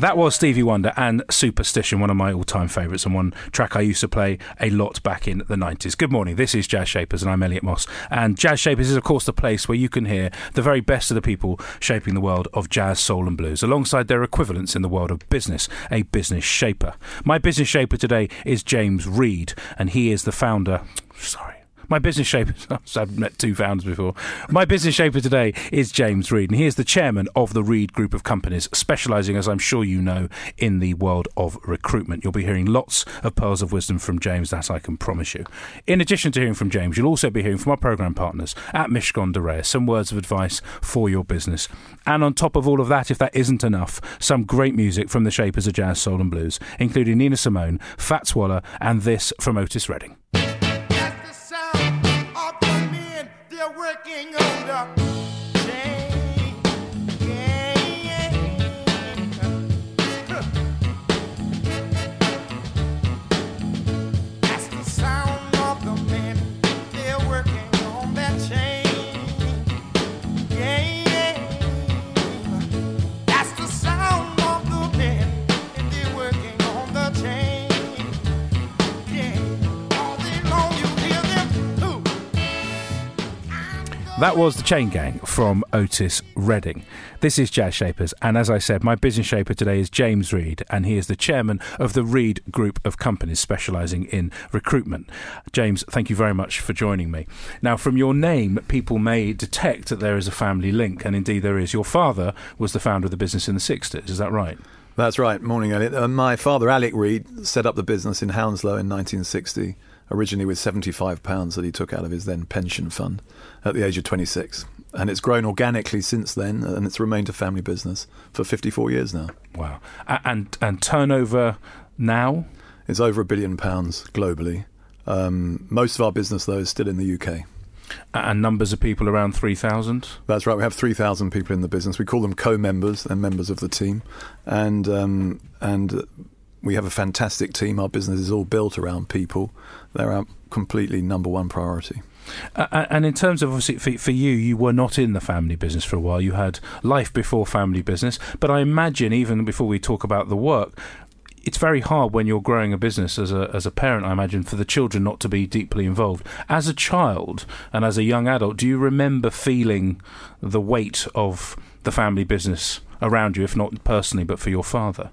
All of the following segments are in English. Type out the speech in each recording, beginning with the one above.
That was Stevie Wonder and Superstition, one of my all time favourites, and one track I used to play a lot back in the 90s. Good morning, this is Jazz Shapers, and I'm Elliot Moss. And Jazz Shapers is, of course, the place where you can hear the very best of the people shaping the world of jazz, soul, and blues, alongside their equivalents in the world of business, a business shaper. My business shaper today is James Reed, and he is the founder. Sorry. My business shaper, I've met two founders before. My business shaper today is James Reed, and he is the chairman of the Reed Group of Companies, specialising, as I'm sure you know, in the world of recruitment. You'll be hearing lots of pearls of wisdom from James, that I can promise you. In addition to hearing from James, you'll also be hearing from our programme partners at Mishcon de some words of advice for your business. And on top of all of that, if that isn't enough, some great music from the Shapers of Jazz, Soul and Blues, including Nina Simone, Fats Waller, and this from Otis Redding. Working on That was the Chain Gang from Otis Redding. This is Jazz Shapers, and as I said, my business shaper today is James Reed, and he is the chairman of the Reed Group of Companies specialising in recruitment. James, thank you very much for joining me. Now, from your name, people may detect that there is a family link, and indeed there is. Your father was the founder of the business in the 60s, is that right? That's right. Morning, Elliot. Uh, my father, Alec Reed, set up the business in Hounslow in 1960 originally with £75 that he took out of his then pension fund at the age of 26. And it's grown organically since then, and it's remained a family business for 54 years now. Wow. And, and turnover now? It's over a billion pounds globally. Um, most of our business, though, is still in the UK. And numbers of people around 3,000? That's right. We have 3,000 people in the business. We call them co members, they're members of the team. And, um, and we have a fantastic team. Our business is all built around people. They're our completely number one priority. Uh, and in terms of obviously for, for, you, you were not in the family business for a while. You had life before family business. But I imagine even before we talk about the work, it's very hard when you're growing a business as a as a parent. I imagine for the children not to be deeply involved. As a child and as a young adult, do you remember feeling the weight of the family business around you, if not personally, but for your father?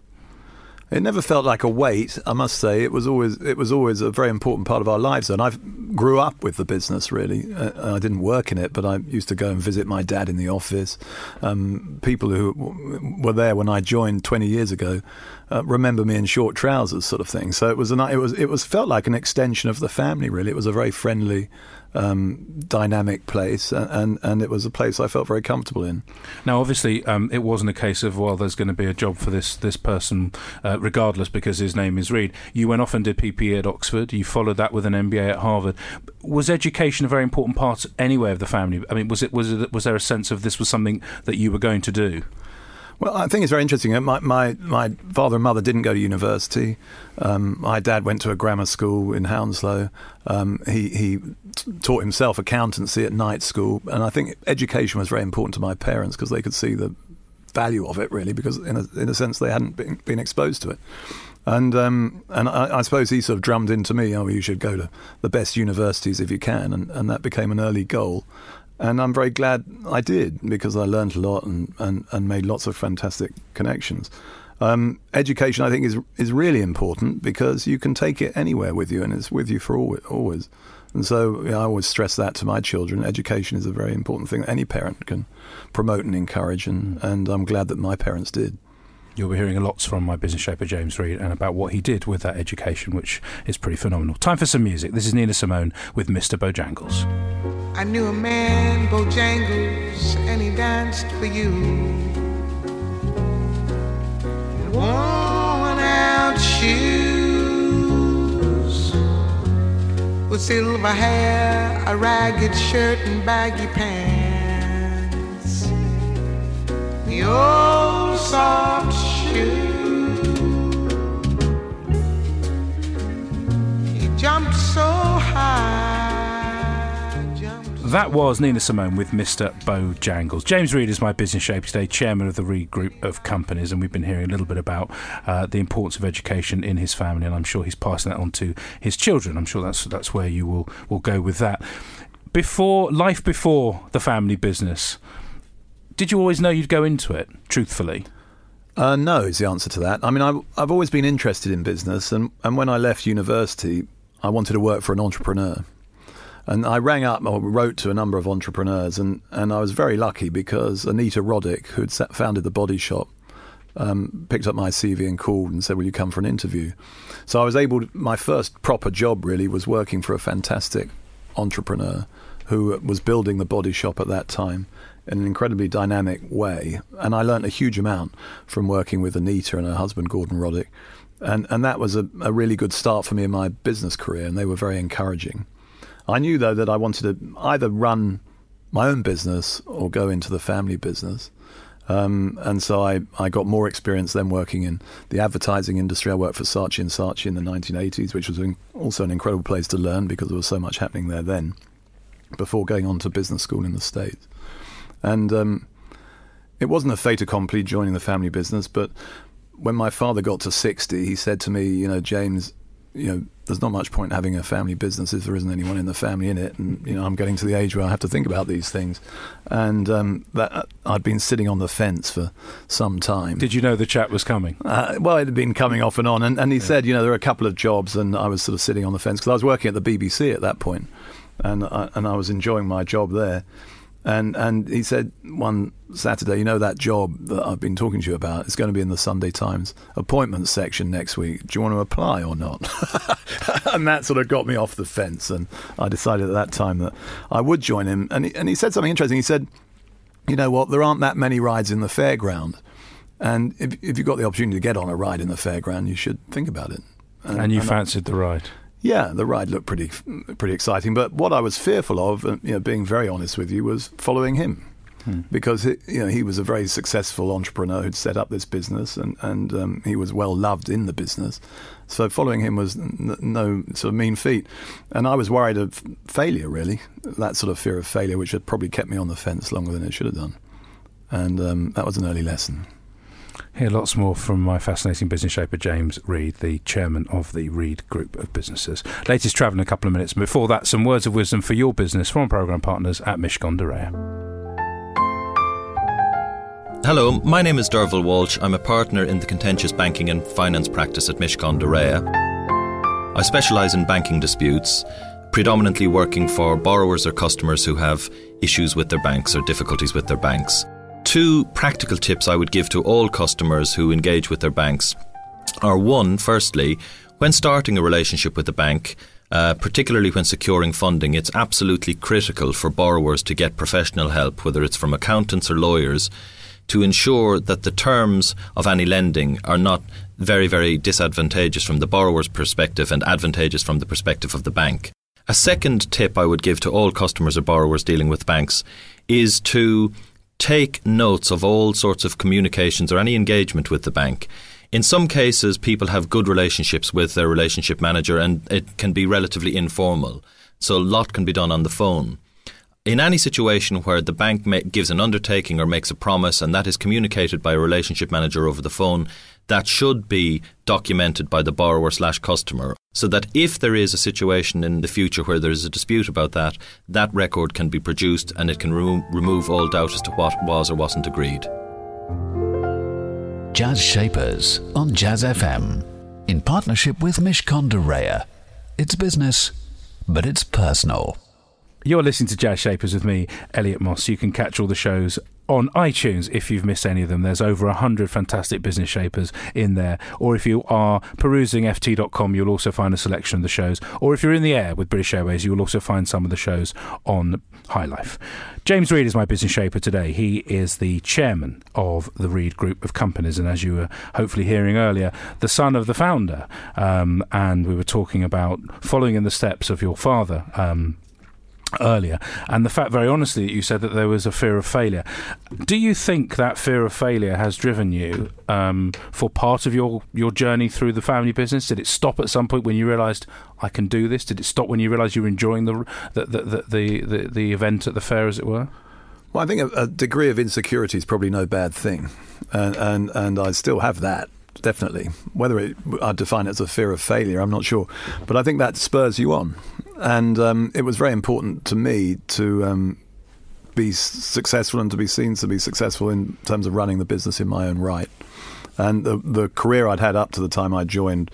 It never felt like a weight, I must say. It was always it was always a very important part of our lives, and I grew up with the business. Really, uh, I didn't work in it, but I used to go and visit my dad in the office. Um, people who w- were there when I joined 20 years ago uh, remember me in short trousers, sort of thing. So it was an, it was it was felt like an extension of the family. Really, it was a very friendly um, dynamic place, and, and it was a place I felt very comfortable in. Now, obviously, um, it wasn't a case of well, there's going to be a job for this this person, uh, regardless, because his name is Reed. You went off and did PPE at Oxford. You followed that with an MBA at Harvard. Was education a very important part anyway of the family? I mean, was it was it was there a sense of this was something that you were going to do? Well, I think it's very interesting. My, my, my father and mother didn't go to university. Um, my dad went to a grammar school in Hounslow. Um, he, he taught himself accountancy at night school. And I think education was very important to my parents because they could see the value of it, really, because in a, in a sense they hadn't been, been exposed to it. And um, and I, I, suppose he sort of drummed into me, oh, you should go to the best universities if you can, and, and that became an early goal. And I'm very glad I did because I learned a lot and, and, and made lots of fantastic connections. Um, education, I think, is is really important because you can take it anywhere with you, and it's with you for always. And so you know, I always stress that to my children. Education is a very important thing that any parent can promote and encourage, and, and I'm glad that my parents did. You'll be hearing a lots from my business shaper James Reed and about what he did with that education, which is pretty phenomenal. Time for some music. This is Nina Simone with Mr. Bojangles. I knew a man, Bojangles, and he danced for you. Worn out shoes with silver hair, a ragged shirt, and baggy pants. The old soft That was Nina Simone with Mr. Bojangles. James Reed is my business shape today, chairman of the Reed Group of Companies, and we've been hearing a little bit about uh, the importance of education in his family, and I'm sure he's passing that on to his children. I'm sure that's that's where you will will go with that. Before life before the family business, did you always know you'd go into it? Truthfully, Uh, no, is the answer to that. I mean, I've, I've always been interested in business, and, and when I left university, I wanted to work for an entrepreneur. And I rang up or wrote to a number of entrepreneurs, and, and I was very lucky because Anita Roddick, who had set, founded the Body Shop, um, picked up my CV and called and said, "Will you come for an interview?" So I was able. To, my first proper job really was working for a fantastic entrepreneur who was building the Body Shop at that time in an incredibly dynamic way, and I learnt a huge amount from working with Anita and her husband Gordon Roddick, and and that was a, a really good start for me in my business career, and they were very encouraging. I knew though that I wanted to either run my own business or go into the family business. Um, and so I, I got more experience then working in the advertising industry. I worked for Saatchi and Saatchi in the 1980s, which was also an incredible place to learn because there was so much happening there then. Before going on to business school in the states, and um, it wasn't a fait accompli joining the family business. But when my father got to 60, he said to me, "You know, James, you know, there's not much point having a family business if there isn't anyone in the family in it. And you know, I'm getting to the age where I have to think about these things. And um, that I'd been sitting on the fence for some time. did you know the chat was coming? Uh, well, it had been coming off and on, and, and he said, you know, there are a couple of jobs, and I was sort of sitting on the fence because I was working at the BBC at that point, and I, and I was enjoying my job there. And and he said one Saturday, you know that job that I've been talking to you about is going to be in the Sunday Times appointments section next week. Do you want to apply or not? and that sort of got me off the fence, and I decided at that time that I would join him. And he, and he said something interesting. He said, you know what, there aren't that many rides in the fairground. And if, if you've got the opportunity to get on a ride in the fairground, you should think about it. And you fancied the ride. Yeah, the ride looked pretty pretty exciting. But what I was fearful of, uh, you know, being very honest with you, was following him. Because it, you know he was a very successful entrepreneur who'd set up this business, and and um, he was well loved in the business. So following him was n- no sort of mean feat, and I was worried of failure. Really, that sort of fear of failure, which had probably kept me on the fence longer than it should have done, and um, that was an early lesson. Hear lots more from my fascinating business shaper, James Reed, the chairman of the Reed Group of Businesses. Latest travel in a couple of minutes. Before that, some words of wisdom for your business from programme partners at Reya. Hello, my name is Derval Walsh. I'm a partner in the contentious banking and finance practice at Reya. I specialise in banking disputes, predominantly working for borrowers or customers who have issues with their banks or difficulties with their banks. Two practical tips I would give to all customers who engage with their banks are one, firstly, when starting a relationship with a bank, uh, particularly when securing funding, it's absolutely critical for borrowers to get professional help, whether it's from accountants or lawyers, to ensure that the terms of any lending are not very, very disadvantageous from the borrower's perspective and advantageous from the perspective of the bank. A second tip I would give to all customers or borrowers dealing with banks is to take notes of all sorts of communications or any engagement with the bank. In some cases, people have good relationships with their relationship manager and it can be relatively informal. So a lot can be done on the phone. In any situation where the bank gives an undertaking or makes a promise and that is communicated by a relationship manager over the phone, that should be documented by the borrower slash customer so that if there is a situation in the future where there is a dispute about that, that record can be produced and it can remo- remove all doubt as to what was or wasn't agreed. Jazz Shapers on Jazz FM in partnership with Mishcon de Reya. It's business, but it's personal. You're listening to Jazz Shapers with me, Elliot Moss. You can catch all the shows on iTunes if you've missed any of them. There's over 100 fantastic business shapers in there. Or if you are perusing ft.com, you'll also find a selection of the shows. Or if you're in the air with British Airways, you'll also find some of the shows on High Life. James Reed is my business shaper today. He is the chairman of the Reed Group of companies, and as you were hopefully hearing earlier, the son of the founder. Um, and we were talking about following in the steps of your father. Um, earlier and the fact very honestly that you said that there was a fear of failure. Do you think that fear of failure has driven you um, for part of your your journey through the family business? Did it stop at some point when you realized i can do this did it stop when you realized you were enjoying the the the the, the, the event at the fair as it were? Well, I think a, a degree of insecurity is probably no bad thing, and and, and I still have that definitely. Whether it, I define it as a fear of failure, I'm not sure, but I think that spurs you on, and um, it was very important to me to um, be successful and to be seen to be successful in terms of running the business in my own right. And the the career I'd had up to the time I joined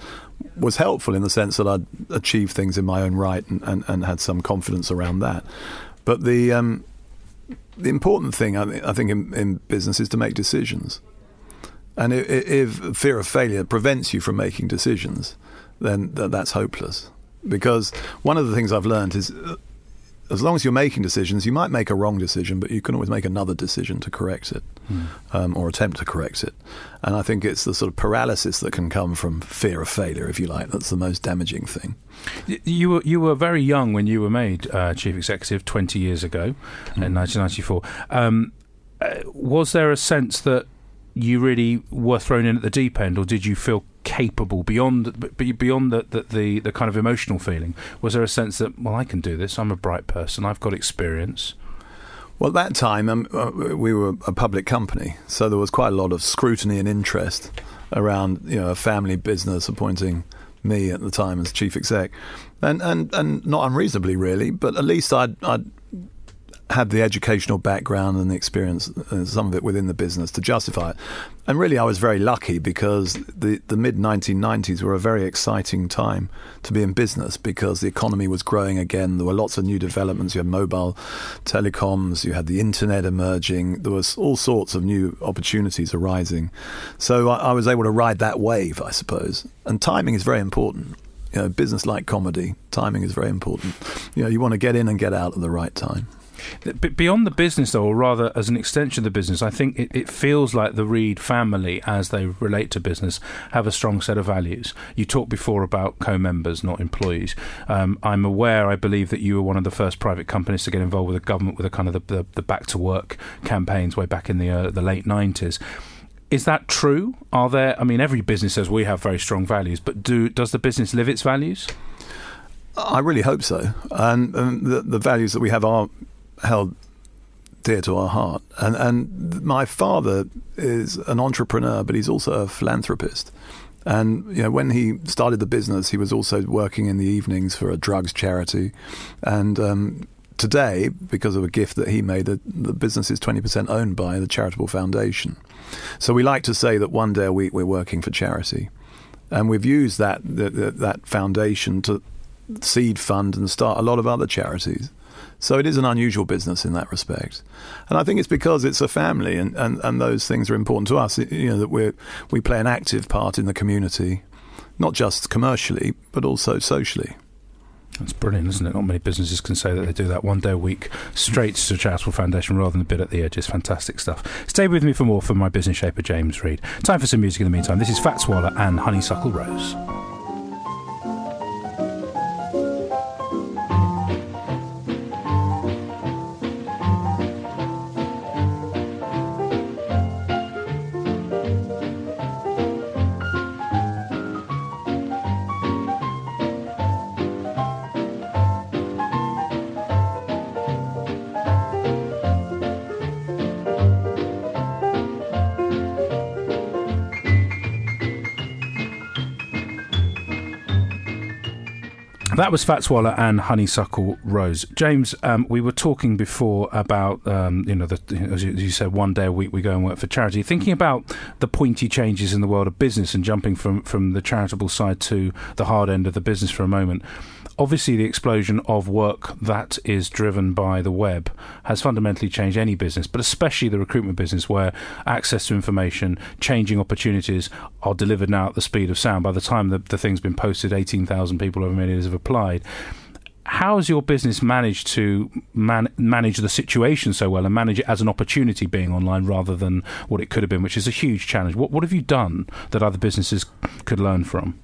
was helpful in the sense that I'd achieved things in my own right and, and, and had some confidence around that. But the um, the important thing, I, think, in, in, business is to make decisions. And if, if, fear of failure prevents you from making decisions, then that's hopeless. Because one of the things I've learned is uh, as long as you're making decisions, you might make a wrong decision, but you can always make another decision to correct it mm. um, or attempt to correct it. And I think it's the sort of paralysis that can come from fear of failure, if you like, that's the most damaging thing. You were you were very young when you were made uh, chief executive twenty years ago, mm. in 1994. Um, uh, was there a sense that you really were thrown in at the deep end, or did you feel capable beyond beyond the, the, the, the kind of emotional feeling? Was there a sense that well, I can do this. I'm a bright person. I've got experience. Well, at that time, um, uh, we were a public company, so there was quite a lot of scrutiny and interest around you know a family business appointing me at the time as chief exec, and and and not unreasonably really, but at least I'd, I'd had the educational background and the experience, uh, some of it within the business, to justify it. And really, I was very lucky because the, the mid 1990s were a very exciting time to be in business because the economy was growing again. There were lots of new developments. You had mobile telecoms, you had the internet emerging. There was all sorts of new opportunities arising. So I, I was able to ride that wave, I suppose. And timing is very important. You know, business like comedy, timing is very important. You know, you want to get in and get out at the right time. Beyond the business, though, or rather as an extension of the business, I think it, it, feels like the Reed family, as they relate to business, have a strong set of values. You talked before about co-members, not employees. Um, I'm aware, I believe, that you were one of the first private companies to get involved with the government with a kind of the, the, the back to work campaigns way back in the uh, the late 90s. Is that true? Are there? I mean, every business says we have very strong values, but do does the business live its values? I really hope so, and, and the, the values that we have are held dear to our heart. And and my father is an entrepreneur, but he's also a philanthropist. And you know, when he started the business, he was also working in the evenings for a drugs charity. And um, today, because of a gift that he made, the, the business is twenty percent owned by the charitable foundation. So we like to say that one day a week we're working for charity, and we've used that that, that foundation to seed fund and start a lot of other charities. So it is an unusual business in that respect. And I think it's because it's a family and, and, and those things are important to us, you know, that we we play an active part in the community, not just commercially, but also socially. That's brilliant, isn't it? Not many businesses can say that they do that one day a week straight to the charitable foundation rather than a bit at the edges. Fantastic stuff. Stay with me for more from my business shaper, James Reed. Time for some music in the meantime. This is Fats Waller and Honeysuckle Rose. That was Fats Waller and Honeysuckle Rose. James, um, we were talking before about, um, you know, the, as you said, one day a week we go and work for charity. Thinking about the pointy changes in the world of business and jumping from, from the charitable side to the hard end of the business for a moment. Obviously the explosion of work that is driven by the web has fundamentally changed any business, but especially the recruitment business, where access to information, changing opportunities are delivered now at the speed of sound. By the time the, the thing's been posted, 18,000 people over many years have applied how has your business managed to man- manage the situation so well and manage it as an opportunity being online rather than what it could have been, which is a huge challenge? What, what have you done that other businesses could learn from?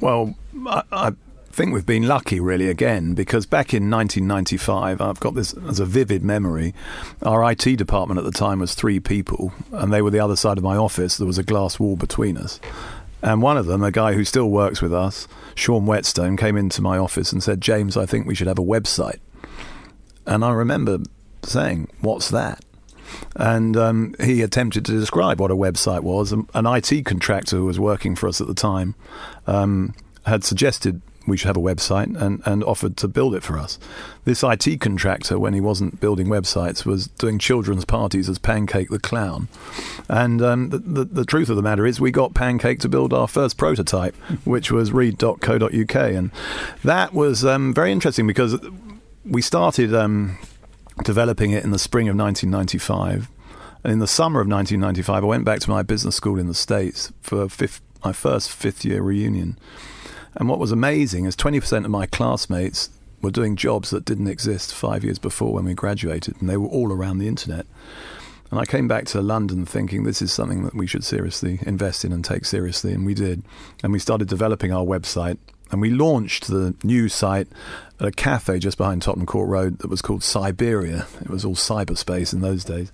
Well, I, I think we've been lucky, really, again, because back in 1995, I've got this as a vivid memory. Our IT department at the time was three people, and they were the other side of my office. There was a glass wall between us. And one of them, a guy who still works with us, Sean Whetstone, came into my office and said, James, I think we should have a website. And I remember saying, What's that? And um, he attempted to describe what a website was. An IT contractor who was working for us at the time um, had suggested we should have a website and, and offered to build it for us. This IT contractor, when he wasn't building websites, was doing children's parties as Pancake the Clown. And um, the, the, the, truth of the matter is, we got Pancake to build our first prototype, which was reed.co.uk. And that was um, very interesting because we started um, developing it in the spring of 1995. And in the summer of 1995, I went back to my business school in the States for fifth, my first fifth year reunion. And what was amazing is 20% of my classmates were doing jobs that didn't exist five years before when we graduated, and they were all around the internet. And I came back to London thinking this is something that we should seriously invest in and take seriously, and we did. And we started developing our website, and we launched the new site at a cafe just behind Tottenham Court Road that was called Cyberia. It was all cyberspace in those days.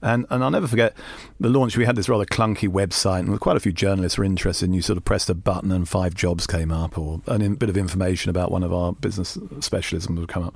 And and I'll never forget the launch. We had this rather clunky website, and quite a few journalists were interested. And you sort of pressed a button, and five jobs came up, or a bit of information about one of our business specialisms would come up.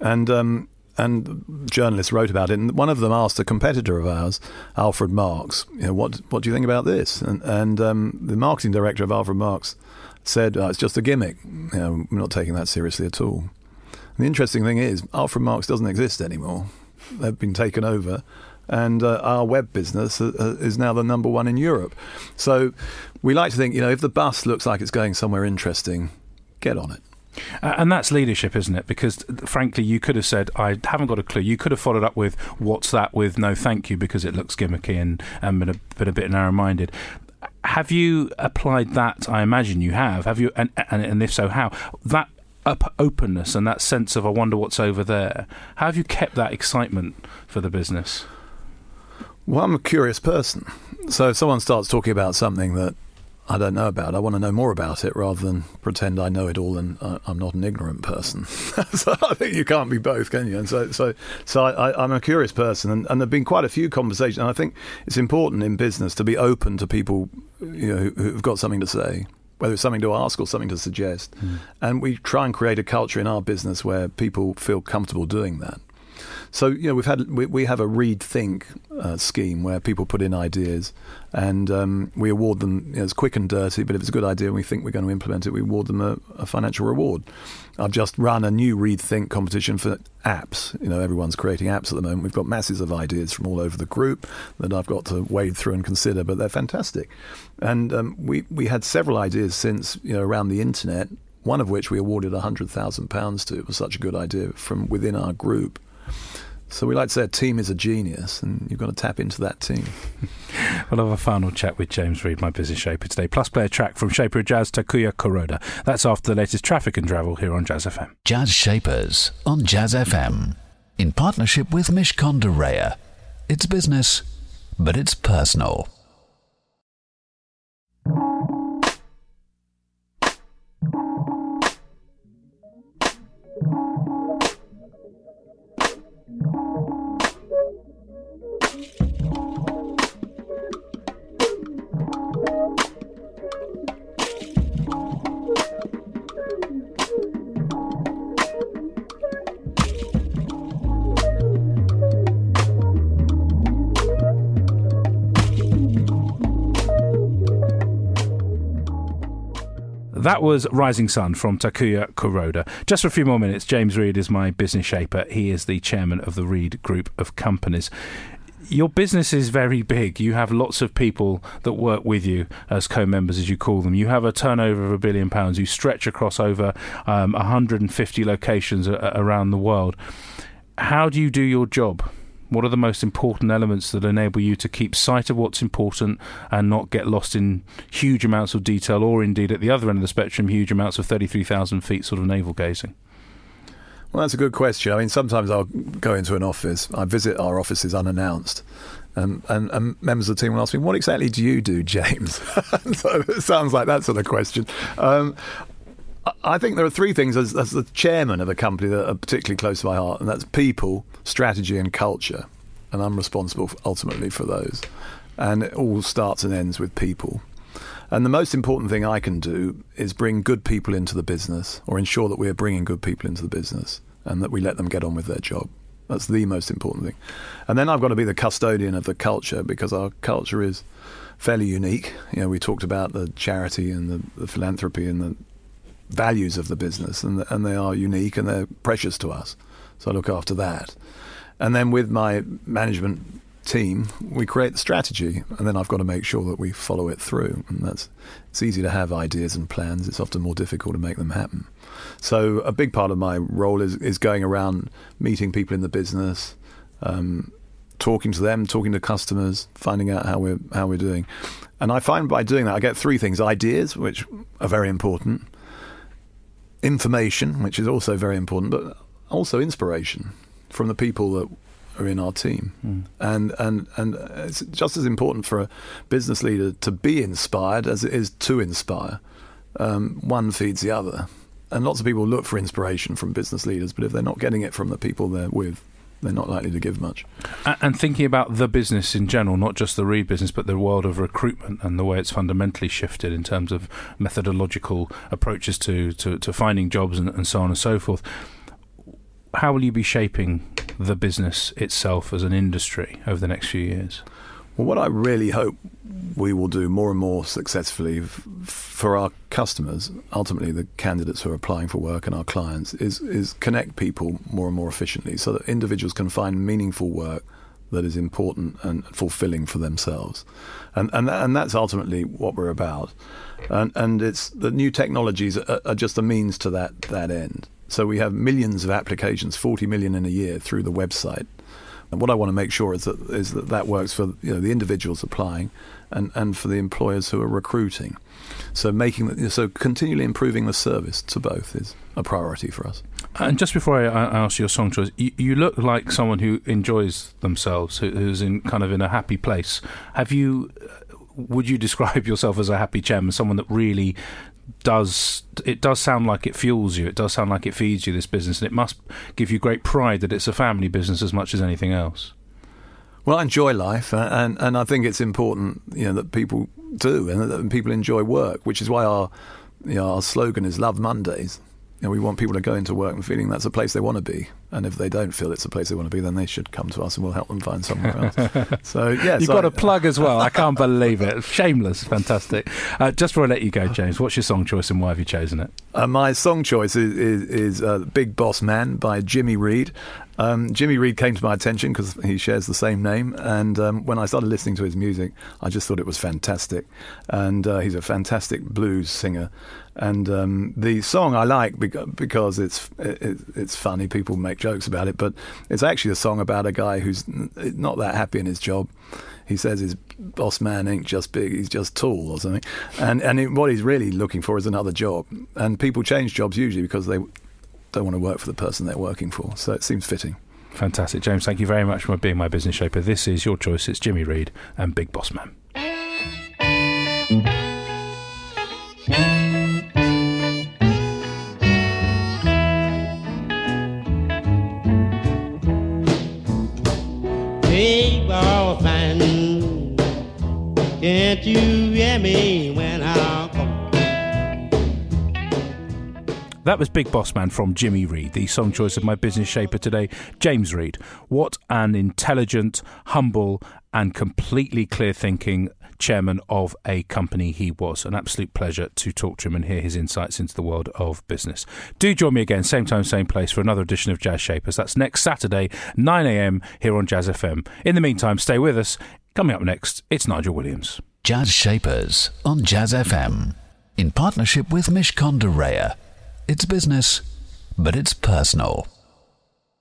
And um, and journalists wrote about it. And one of them asked a competitor of ours, Alfred Marks, you know, what what do you think about this? And and um, the marketing director of Alfred Marks said, oh, it's just a gimmick. You know, we're not taking that seriously at all. And the interesting thing is, Alfred Marks doesn't exist anymore. They've been taken over and uh, our web business uh, uh, is now the number one in Europe. So we like to think, you know, if the bus looks like it's going somewhere interesting, get on it. And that's leadership, isn't it? Because frankly, you could have said, I haven't got a clue. You could have followed up with, what's that with no thank you because it looks gimmicky and, and been, a, been a bit narrow minded. Have you applied that? I imagine you have. Have you? And, and, and if so, how? That up openness and that sense of, I wonder what's over there. How have you kept that excitement for the business? Well, I'm a curious person. So if someone starts talking about something that I don't know about, I want to know more about it rather than pretend I know it all and I'm not an ignorant person. so I think you can't be both, can you? And so, so, so I, am a curious person, and, and there've been quite a few conversations. And I think it's important in business to be open to people, you know, who, have got something to say whether it's something to ask or something to suggest. Mm. And we try and create a culture in our business where people feel comfortable doing that. So you know we've had we, we have a Reed Think uh, scheme where people put in ideas and um, we award them. You know, it's quick and dirty, but if it's a good idea and we think we're going to implement it, we award them a, a financial reward. I've just run a new Reed Think competition for apps. You know everyone's creating apps at the moment. We've got masses of ideas from all over the group that I've got to wade through and consider, but they're fantastic. And um, we we had several ideas since you know around the internet one of which we awarded £100,000 to. It was such a good idea from within our group. So we like to say a team is a genius, and you've got to tap into that team. we'll have a final chat with James Reed, my business shaper today. Plus, play a track from Shaper of Jazz Takuya Kuroda. That's after the latest traffic and travel here on Jazz FM. Jazz Shapers on Jazz FM, in partnership with Mishcon de Reya. It's business, but it's personal. That was Rising Sun from Takuya Kuroda. Just for a few more minutes, James Reed is my business shaper. He is the chairman of the Reed Group of Companies. Your business is very big. You have lots of people that work with you as co-members, as you call them. You have a turnover of a billion pounds. You stretch across over um, 150 locations a- around the world. How do you do your job? What are the most important elements that enable you to keep sight of what's important and not get lost in huge amounts of detail, or indeed at the other end of the spectrum, huge amounts of 33,000 feet sort of navel gazing? Well, that's a good question. I mean, sometimes I'll go into an office. I visit our offices unannounced. Um, and, and, members of the team will ask me, "What exactly do you do, James?" so it sounds like that sort of question. Um, I think there are three things as, as, the chairman of a company that are particularly close to my heart, and that's people, strategy, and culture. And I'm responsible for, ultimately for those. And it all starts and ends with people. And the most important thing I can do is bring good people into the business or ensure that we are bringing good people into the business and that we let them get on with their job. That's the most important thing. And then I've got to be the custodian of the culture because our culture is fairly unique. You know, we talked about the charity and the, the philanthropy and the values of the business, and, and they are unique and they're precious to us. So I look after that. And then with my management team, we create the strategy, and then I've got to make sure that we follow it through. And that's it's easy to have ideas and plans. It's often more difficult to make them happen. So a big part of my role is is going around meeting people in the business, um, talking to them, talking to customers, finding out how we're how we're doing. And I find by doing that, I get three things: ideas, which are very important, information, which is also very important, but also inspiration from the people that are in our team. Mm. And, and, and it's just as important for a business leader to be inspired as it is to inspire. Um, one feeds the other. And lots of people look for inspiration from business leaders, but if they're not getting it from the people they're with, they're not likely to give much. And thinking about the business in general, not just the Reed business, but the world of recruitment and the way it's fundamentally shifted in terms of methodological approaches to, to, to finding jobs and, and so on and so forth. How will you be shaping the business itself as an industry over the next few years? Well, what I really hope we will do more and more successfully f- for our customers, ultimately the candidates who are applying for work and our clients, is is connect people more and more efficiently, so that individuals can find meaningful work that is important and fulfilling for themselves, and and and that's ultimately what we're about, and and it's the new technologies are, are just a means to that that end. So we have millions of applications, 40 million in a year through the website. And what I want to make sure is that is that, that works for you know the individuals applying, and, and for the employers who are recruiting. So making so continually improving the service to both is a priority for us. And just before I ask your song choice, you, you look like someone who enjoys themselves, who, who's in kind of in a happy place. Have you? Would you describe yourself as a happy chairman, someone that really does it does sound like it fuels you. It does sound like it feeds you this business, and it must give you great pride that it's a family business as much as anything else. Well, I enjoy life, uh, and and I think it's important, you know, that people do, and that people enjoy work, which is why our you know, our slogan is "Love Mondays." You know, we want people to go into work and feeling that's a place they want to be. And if they don't feel it's a place they want to be, then they should come to us and we'll help them find somewhere else. so, yes. You've got a plug as well. I can't believe it. Shameless. Fantastic. Uh, just before I let you go, James, what's your song choice and why have you chosen it? Uh, my song choice is, is, is uh, Big Boss Man by Jimmy Reed. Um, Jimmy Reed came to my attention because he shares the same name, and um, when I started listening to his music, I just thought it was fantastic. And uh, he's a fantastic blues singer. And um, the song I like because it's it, it's funny. People make jokes about it, but it's actually a song about a guy who's not that happy in his job. He says his boss man ain't just big; he's just tall or something. And and it, what he's really looking for is another job. And people change jobs usually because they don't want to work for the person they're working for. So it seems fitting. Fantastic. James, thank you very much for being my business shaper. This is your choice. It's Jimmy Reed and Big Boss Man. Big Boss Man, can't you hear me That was Big Boss Man from Jimmy Reed, the song choice of my business shaper today, James Reed. What an intelligent, humble, and completely clear thinking chairman of a company he was. An absolute pleasure to talk to him and hear his insights into the world of business. Do join me again, same time, same place, for another edition of Jazz Shapers. That's next Saturday, 9am here on Jazz FM. In the meantime, stay with us. Coming up next, it's Nigel Williams. Jazz Shapers on Jazz FM. In partnership with Mishcon de Reya. It's business, but it's personal.